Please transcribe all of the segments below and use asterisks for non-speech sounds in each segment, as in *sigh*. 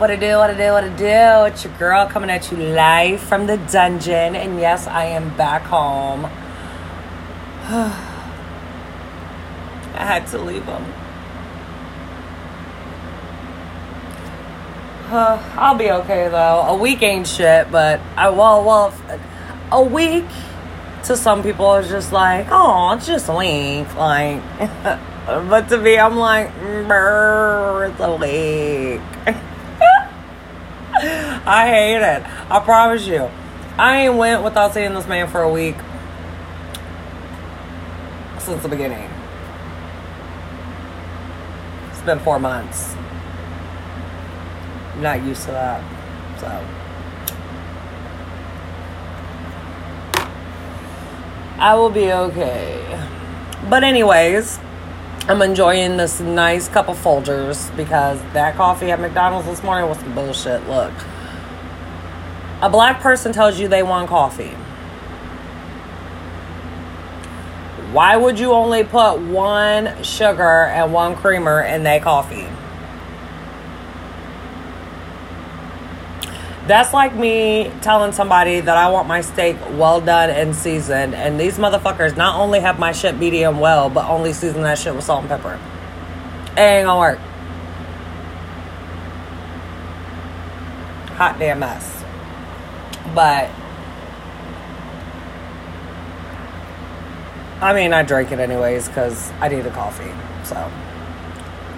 What it do, what it do, what it do. It's your girl coming at you live from the dungeon. And yes, I am back home. *sighs* I had to leave them. *sighs* I'll be okay though. A week ain't shit, but I well, well, a week to some people is just like, oh, it's just a week. Like, *laughs* but to me, I'm like, it's a week. *laughs* I hate it. I promise you. I ain't went without seeing this man for a week since the beginning. It's been four months. I'm not used to that. So. I will be okay. But, anyways, I'm enjoying this nice cup of Folgers because that coffee at McDonald's this morning was some bullshit. Look, a black person tells you they want coffee. Why would you only put one sugar and one creamer in that coffee? That's like me telling somebody that I want my steak well done and seasoned, and these motherfuckers not only have my shit medium well, but only season that shit with salt and pepper. It ain't gonna work. Hot damn mess. But I mean, I drank it anyways because I need needed coffee. So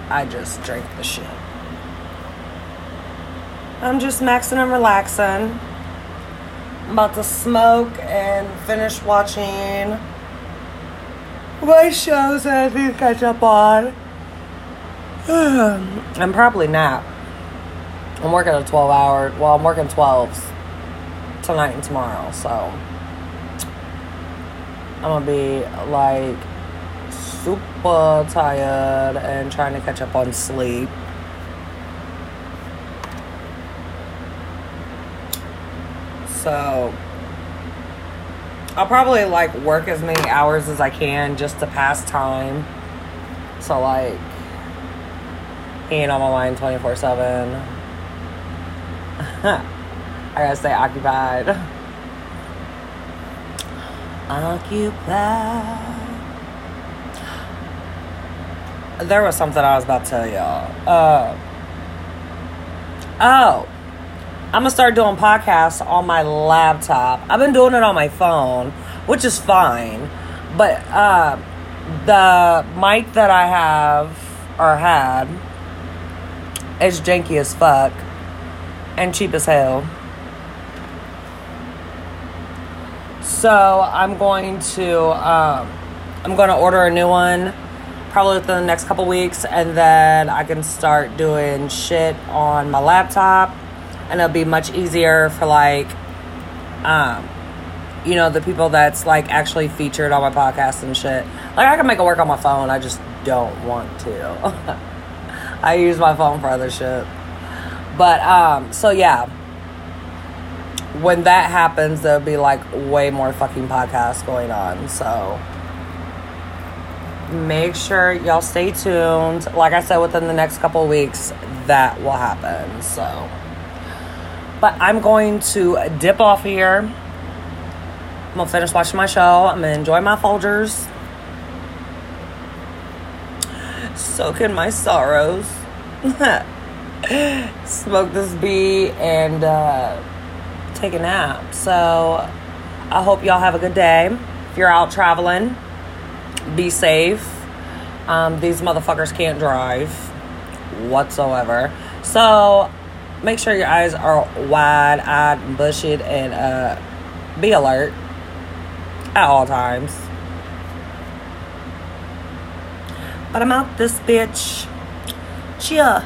I just drank the shit. I'm just maxing and relaxing. I'm about to smoke and finish watching my shows that I need to catch up on. *sighs* I'm probably not. I'm working a 12 hour, well, I'm working 12s tonight and tomorrow, so I'm gonna be like super tired and trying to catch up on sleep. So I'll probably like work as many hours as I can just to pass time. So like being on my mind 24 7. *laughs* I gotta stay occupied. Occupied. There was something I was about to tell y'all. Uh, oh. I'm gonna start doing podcasts on my laptop. I've been doing it on my phone, which is fine. But uh, the mic that I have or had is janky as fuck and cheap as hell. So I'm going to um, I'm going to order a new one probably within the next couple weeks, and then I can start doing shit on my laptop and it'll be much easier for like um you know the people that's like actually featured on my podcast and shit. Like i can make it work on my phone i just don't want to. *laughs* I use my phone for other shit. But um so yeah when that happens there'll be like way more fucking podcasts going on so make sure y'all stay tuned like i said within the next couple weeks that will happen so but I'm going to dip off here. I'm gonna finish watching my show. I'm gonna enjoy my Folgers. Soak in my sorrows. *laughs* Smoke this bee and uh, take a nap. So I hope y'all have a good day. If you're out traveling, be safe. Um, these motherfuckers can't drive whatsoever. So make sure your eyes are wide eyed and bushy and uh, be alert at all times. But I'm out this bitch. Cheer.